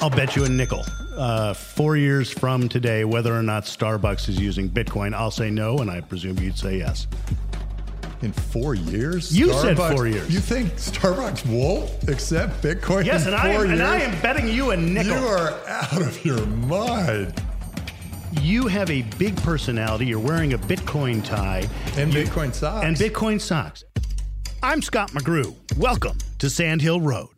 I'll bet you a nickel. Uh, four years from today, whether or not Starbucks is using Bitcoin, I'll say no, and I presume you'd say yes. In four years? You said four years. You think Starbucks won't accept Bitcoin Yes, and I, am, and I am betting you a nickel. You are out of your mind. You have a big personality. You're wearing a Bitcoin tie And You- Bitcoin socks. and Bitcoin socks. I'm Scott McGrew. Welcome to Sand Hill Road.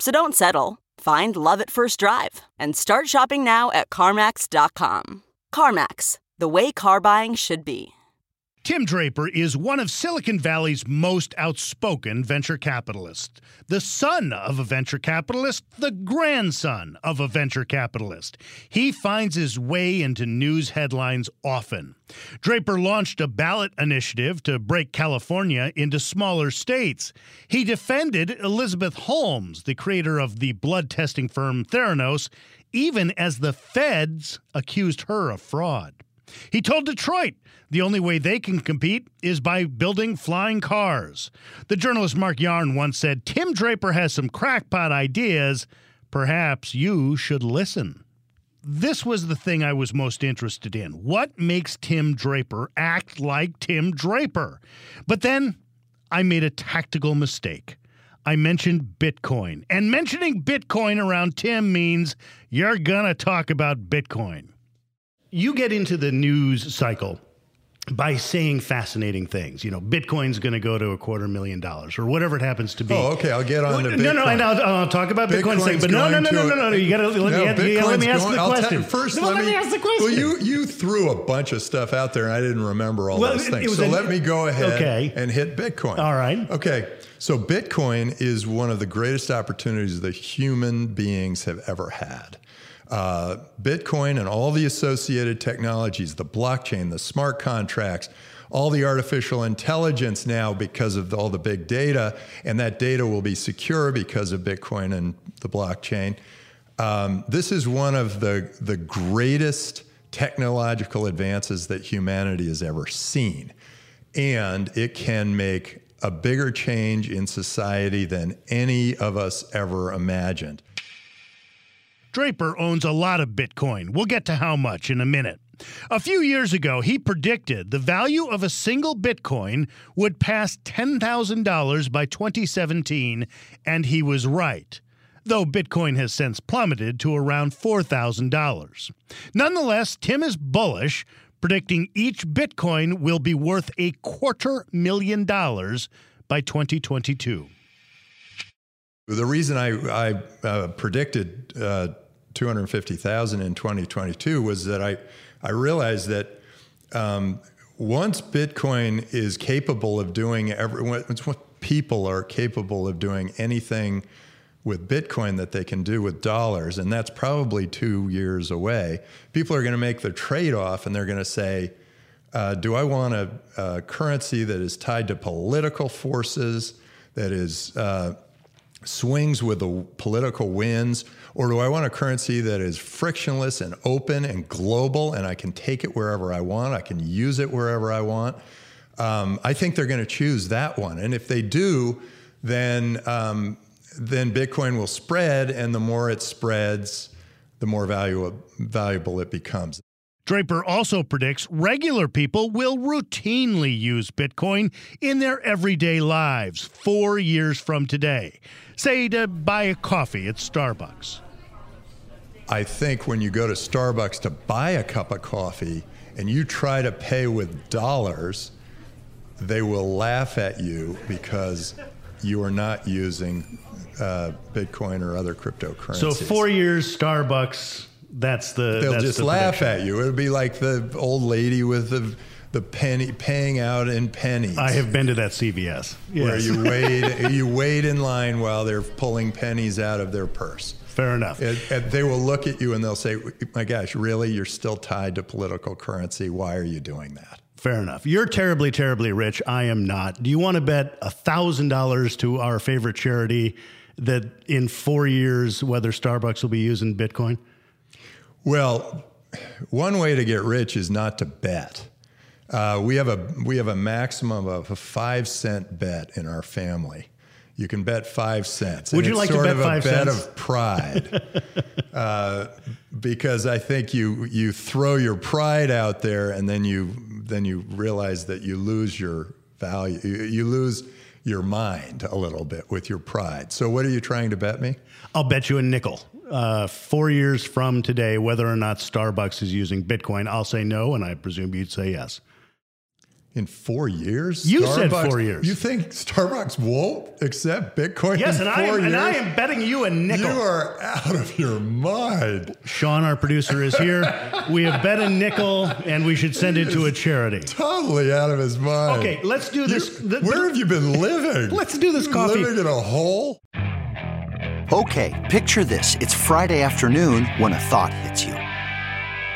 So don't settle. Find love at first drive and start shopping now at CarMax.com. CarMax, the way car buying should be. Tim Draper is one of Silicon Valley's most outspoken venture capitalists. The son of a venture capitalist, the grandson of a venture capitalist. He finds his way into news headlines often. Draper launched a ballot initiative to break California into smaller states. He defended Elizabeth Holmes, the creator of the blood testing firm Theranos, even as the feds accused her of fraud. He told Detroit the only way they can compete is by building flying cars. The journalist Mark Yarn once said Tim Draper has some crackpot ideas. Perhaps you should listen. This was the thing I was most interested in. What makes Tim Draper act like Tim Draper? But then I made a tactical mistake. I mentioned Bitcoin. And mentioning Bitcoin around Tim means you're going to talk about Bitcoin you get into the news cycle by saying fascinating things. You know, Bitcoin's going to go to a quarter million dollars or whatever it happens to be. Oh, okay. I'll get on to No, no, and I'll, I'll talk about Bitcoin in. Bitcoin's But no, no, no, no, no, no. You got to let, No, me, you let me Bitcoin's ask going- the question. first, no, let, let me ask the question. Well, you you threw a bunch of stuff out there, and I didn't remember all Well, those it- things. it so an- let me go ahead Okay. and hit Bitcoin. All right. Okay. So Bitcoin is one of the greatest opportunities that human beings have ever had. Uh, Bitcoin and all the associated technologies, the blockchain, the smart contracts, all the artificial intelligence now because of all the big data, and that data will be secure because of Bitcoin and the blockchain. Um, this is one of the, the greatest technological advances that humanity has ever seen. And it can make a bigger change in society than any of us ever imagined. Draper owns a lot of Bitcoin. We'll get to how much in a minute. A few years ago, he predicted the value of a single Bitcoin would pass $10,000 by 2017, and he was right. Though Bitcoin has since plummeted to around $4,000. Nonetheless, Tim is bullish, predicting each Bitcoin will be worth a quarter million dollars by 2022. The reason I, I uh, predicted uh, 250,000 in 2022 was that I, I realized that um, once Bitcoin is capable of doing every, once what people are capable of doing anything with Bitcoin that they can do with dollars, and that's probably two years away, people are going to make the trade off and they're going to say, uh, do I want a, a currency that is tied to political forces, that is uh, swings with the political winds, or do I want a currency that is frictionless and open and global, and I can take it wherever I want, I can use it wherever I want? Um, I think they're going to choose that one, and if they do, then um, then Bitcoin will spread, and the more it spreads, the more valuable valuable it becomes. Draper also predicts regular people will routinely use Bitcoin in their everyday lives four years from today, say to buy a coffee at Starbucks. I think when you go to Starbucks to buy a cup of coffee and you try to pay with dollars, they will laugh at you because you are not using uh, Bitcoin or other cryptocurrencies. So, four years, Starbucks that's the. They'll that's just the laugh prediction. at you. It'll be like the old lady with the the penny paying out in pennies. I have been to that CVS. where you wait you wait in line while they're pulling pennies out of their purse. Fair enough. And, and they will look at you and they'll say, "My gosh, really? You're still tied to political currency? Why are you doing that?" Fair enough. You're terribly, terribly rich. I am not. Do you want to bet thousand dollars to our favorite charity that in four years, whether Starbucks will be using Bitcoin? Well, one way to get rich is not to bet. Uh, we have a we have a maximum of a five cent bet in our family. You can bet five cents. Would And you like to sort bet of five a bet of pride, uh, because I think you you throw your pride out there, and then you then you realize that you lose your value. You, you lose your mind a little bit with your pride. So, what are you trying to bet me? I'll bet you a nickel. Uh, four years from today, whether or not Starbucks is using Bitcoin, I'll say no, and I presume you'd say yes. In four years? You said four years. You think Starbucks won't accept Bitcoin Yes, in and four I, am, years? and I am betting you a nickel. You are out of your mind. Sean, our producer, is here. we have bet a nickel, and we should send it to a charity. Totally out of his mind. Okay, let's do You- this. the- where the- have you been living? Let's do this You coffee. Living in a hole? Okay, picture this. It's Friday afternoon when a thought hits you.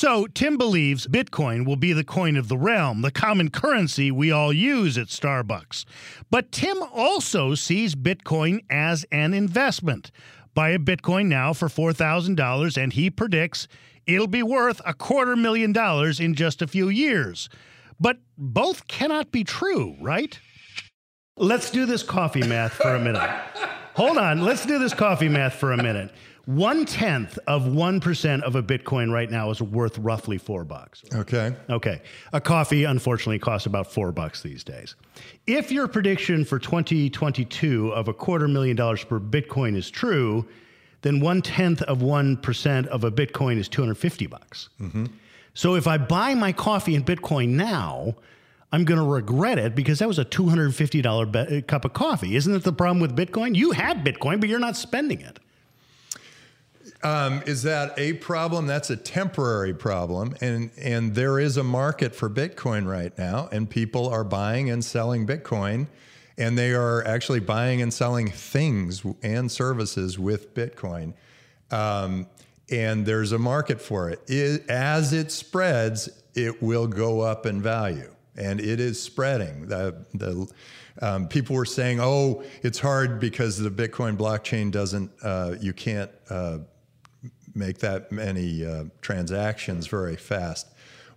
So, Tim believes Bitcoin will be the coin of the realm, the common currency we all use at Starbucks. But Tim also sees Bitcoin as an investment. Buy a Bitcoin now for $4,000, and he predicts it'll be worth a quarter million dollars in just a few years. But both cannot be true, right? Let's do this coffee math for a minute. Hold on. Let's do this coffee math for a minute. One tenth of 1% of a Bitcoin right now is worth roughly four bucks. Okay. Okay. A coffee, unfortunately, costs about four bucks these days. If your prediction for 2022 of a quarter million dollars per Bitcoin is true, then one tenth of 1% of a Bitcoin is 250 bucks. Mm-hmm. So if I buy my coffee in Bitcoin now, I'm going to regret it because that was a $250 be- cup of coffee. Isn't that the problem with Bitcoin? You have Bitcoin, but you're not spending it. Um, is that a problem? That's a temporary problem, and and there is a market for Bitcoin right now, and people are buying and selling Bitcoin, and they are actually buying and selling things and services with Bitcoin. Um, and there's a market for it. it. As it spreads, it will go up in value, and it is spreading. The, the um, people were saying, "Oh, it's hard because the Bitcoin blockchain doesn't. Uh, you can't uh, make that many uh, transactions very fast."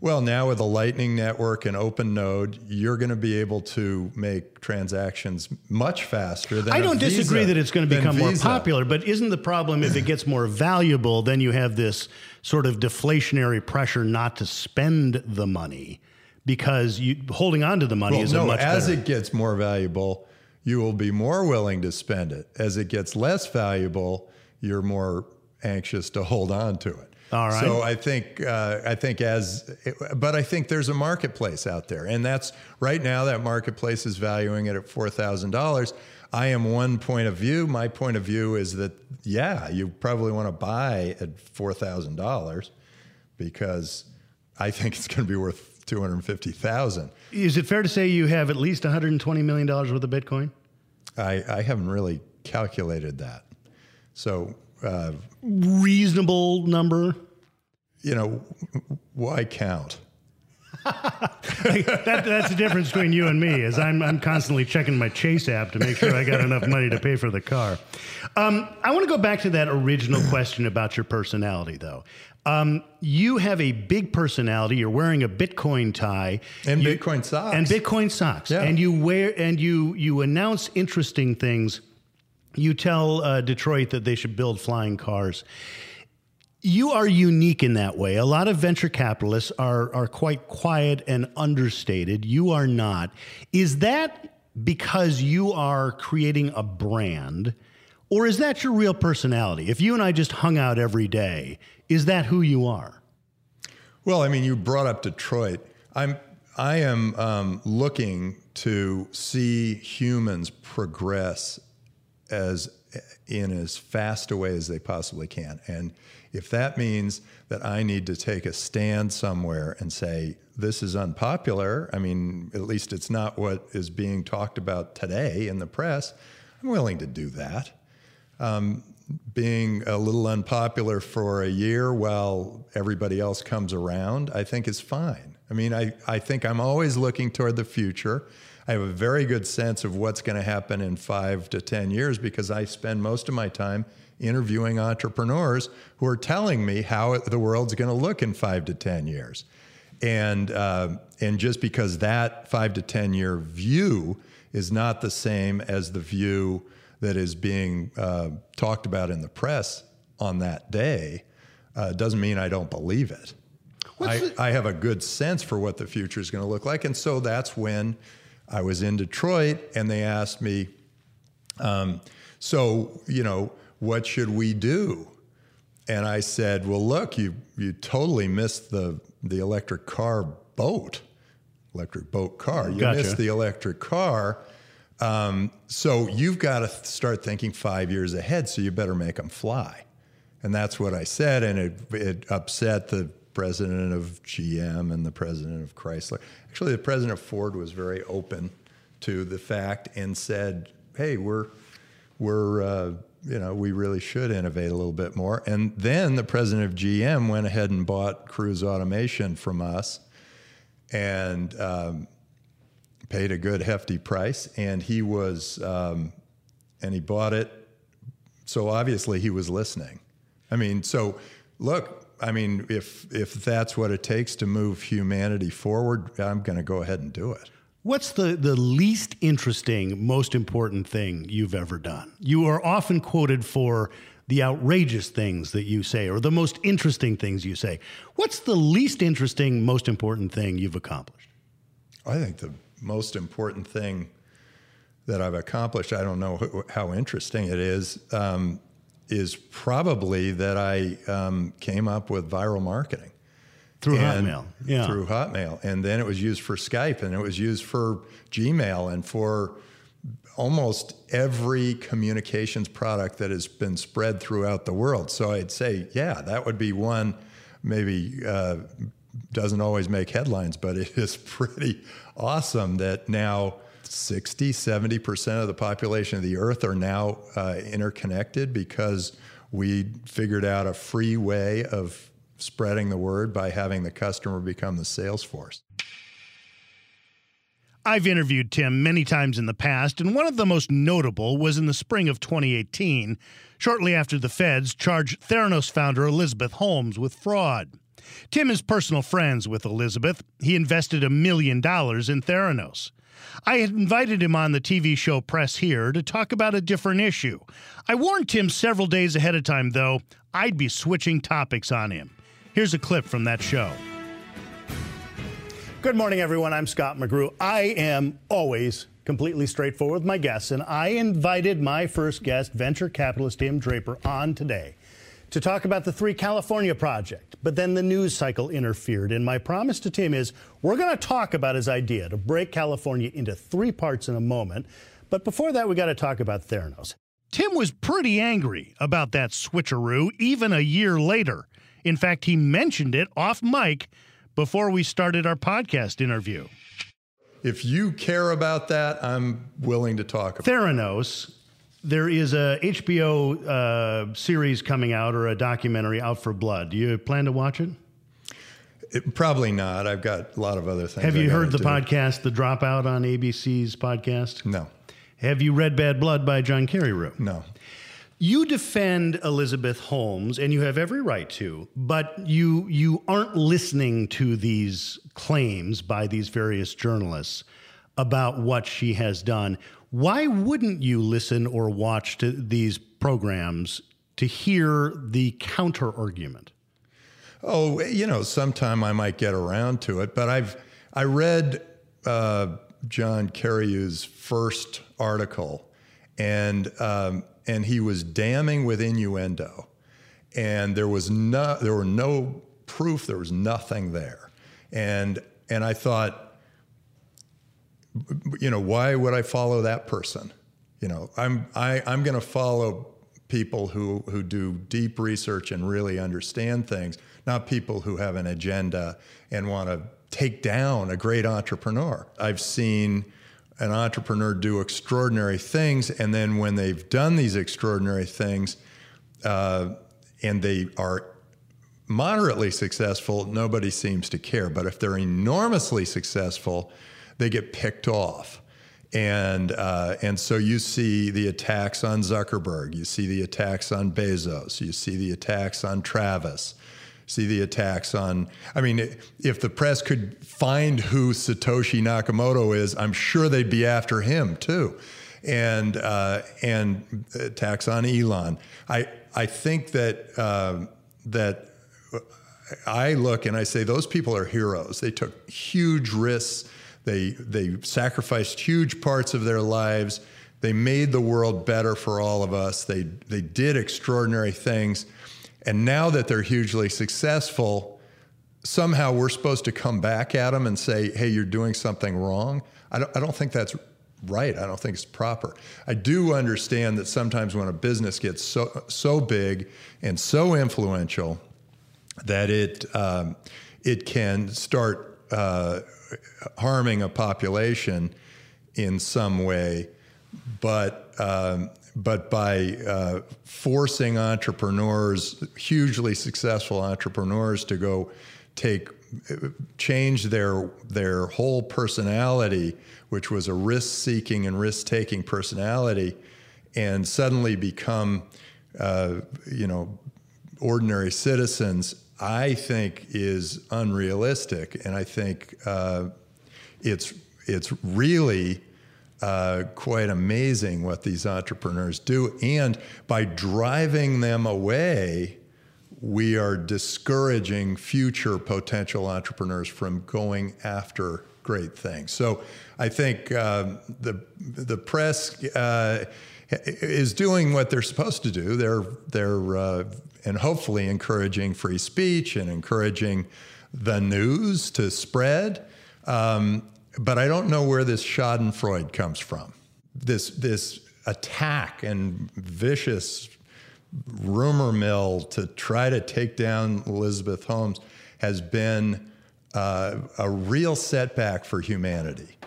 Well, now with the Lightning Network and OpenNode, you're going to be able to make transactions much faster than. I don't Visa, disagree that it's going to become more popular, but isn't the problem if it gets more valuable, then you have this sort of deflationary pressure not to spend the money because you holding on to the money Well, is no, a much as better. it gets more valuable, you will be more willing to spend it. As it gets less valuable, you're more anxious to hold on to it. All right. So I think uh, I think as, but I think there's a marketplace out there, and that's right now that marketplace is valuing it at four thousand dollars. I am one point of view. My point of view is that yeah, you probably want to buy at four thousand dollars because I think it's going to be worth two hundred fifty thousand. Is it fair to say you have at least 120 million dollars worth of Bitcoin? I, I haven't really calculated that. So, uh, Reasonable number. you know, why count? that, that's the difference between you and me is I'm, I'm constantly checking my chase app to make sure i got enough money to pay for the car um, i want to go back to that original question about your personality though um, you have a big personality you're wearing a bitcoin tie And You- Bitcoin socks. and bitcoin socks Yeah. and you wear and you you announce interesting things you tell uh, detroit that they should build flying cars you are unique in that way. A lot of venture capitalists are are quite quiet and understated. You are not. Is that because you are creating a brand or is that your real personality? If you and I just hung out every day, is that who you are? Well, I mean, you brought up Detroit. I'm I am um, looking to see humans progress as in as fast a way as they possibly can, and if that means that I need to take a stand somewhere and say this is unpopular, I mean, at least it's not what is being talked about today in the press. I'm willing to do that um, being a little unpopular for a year while everybody else comes around, I think is fine. I mean, I, I think I'm always looking toward the future. I have a very good sense of what's going to happen in five to 10 years because I spend most of my time interviewing entrepreneurs who are telling me how the world's going to look in five to 10 years. And, uh, and just because that five to 10 year view is not the same as the view that is being uh, talked about in the press on that day uh, doesn't mean I don't believe it. I, I have a good sense for what the future is going to look like. And so that's when I was in Detroit and they asked me, um, so, you know, what should we do? And I said, well, look, you, you totally missed the, the electric car boat, electric boat car. You Gotcha. missed the electric car. Um, so you've got to start thinking five years ahead. So you better make them fly. And that's what I said. And it, it upset the president of GM and the president of Chrysler. Actually, the president of Ford was very open to the fact and said, hey, we're, we're, uh, you know, we really should innovate a little bit more. And then the president of GM went ahead and bought Cruise Automation from us and um, paid a good hefty price. And he was, um, and he bought it. So obviously he was listening. I mean, so look, I mean, if if that's what it takes to move humanity forward, I'm going to go ahead and do it. What's the, the least interesting, most important thing you've ever done? You are often quoted for the outrageous things that you say or the most interesting things you say. What's the least interesting, most important thing you've accomplished? I think the most important thing that I've accomplished, I don't know wh- how interesting it is, um, is probably that I um, came up with viral marketing. Through And- Hotmail. Yeah. Through Hotmail. And then it was used for Skype and it was used for Gmail and for almost every communications product that has been spread throughout the world. So I'd say, yeah, that would be one, maybe uh, doesn't always make headlines, but it is pretty awesome that now 60, 70% of the population of the earth are now uh, interconnected because we figured out a free way of spreading the word by having the customer become the sales force. I've interviewed Tim many times in the past, and one of the most notable was in the spring of 2018, shortly after the feds charged Theranos founder Elizabeth Holmes with fraud. Tim is personal friends with Elizabeth. He invested a million dollars in Theranos. I had invited him on the TV show Press Here to talk about a different issue. I warned Tim several days ahead of time, though, I'd be switching topics on him. Here's a clip from that show. Good morning, everyone. I'm Scott McGrew. I am always completely straightforward with my guests, and I invited my first guest, venture capitalist Tim Draper, on today to talk about the Three California project. But then the news cycle interfered, and my promise to Tim is we're going to talk about his idea to break California into three parts in a moment. But before that, we got to talk about Theranos. Tim was pretty angry about that switcheroo even a year later. In fact, he mentioned it off mic before we started our podcast interview. If you care about that, I'm willing to talk about Theranos. There is a HBO uh, series coming out or a documentary out for blood. Do you plan to watch it? it. Probably not. I've got a lot of other things. Have you heard the do. podcast, The Dropout on ABC's podcast? No, Have you read Bad Blood by John Carreyrou? no. You defend Elizabeth Holmes, and you have every right to, but you you aren't listening to these claims by these various journalists about what she has done. Why wouldn't you listen or watch these programs to hear the counter argument? Oh, you know, sometime I might get around to it. But I've I read uh, John Carreyrou's first article, and um, and he was damning with innuendo, and there was no there were no proof. There was nothing there, and and I thought, you know, why would I follow that person? You know, I'm I, I'm going to follow people who who do deep research and really understand things, not people who have an agenda and want to take down a great entrepreneur. I've seen an entrepreneur do extraordinary things, and then when they've done these extraordinary things, uh, and they are moderately successful, nobody seems to care. But if they're enormously successful, they get picked off. And, uh, and so you see the attacks on Zuckerberg, you see the attacks on Bezos, you see the attacks on Travis, see the attacks on. I mean, if the press could find who Satoshi Nakamoto is, I'm sure they'd be after him too. And, uh, and attacks on Elon. I, I think that, um that I look and I say those people are heroes. They took huge risks. They they sacrificed huge parts of their lives. They made the world better for all of us. They they did extraordinary things. And now that they're hugely successful, somehow we're supposed to come back at them and say, "Hey, you're doing something wrong." I don't I don't think that's right. I don't think it's proper. I do understand that sometimes when a business gets so so big and so influential that it um, it can start uh, harming a population in some way, but um, but by uh, forcing entrepreneurs, hugely successful entrepreneurs, to go take change their their whole personality, which was a risk-seeking and risk-taking personality, and suddenly become, uh, you know, ordinary citizens, I think is unrealistic, and I think uh, it's it's really uh, quite amazing what these entrepreneurs do, and by driving them away, we are discouraging future potential entrepreneurs from going after great things. So I think um, the the press. Is doing what they're supposed to do. They're they're uh, and hopefully encouraging free speech and encouraging the news to spread. Um, but I don't know where this Schadenfreude comes from. This this attack and vicious rumor mill to try to take down Elizabeth Holmes has been uh, a real setback for humanity.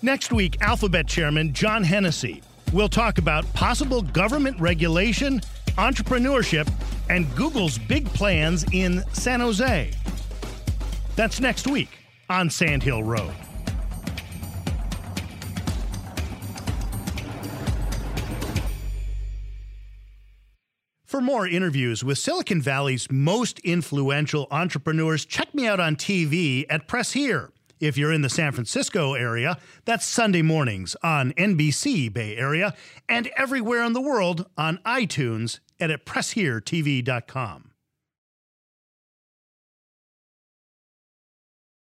Next week, Alphabet Chairman John Hennessy will talk about possible government regulation, entrepreneurship, and Google's big plans in San Jose. That's next week on Sand Hill Road. For more interviews with Silicon Valley's most influential entrepreneurs, check me out on TV at Press Here. If you're in the San Francisco area, that's Sunday mornings on NBC Bay Area and everywhere in the world on iTunes and at PressHereTV.com.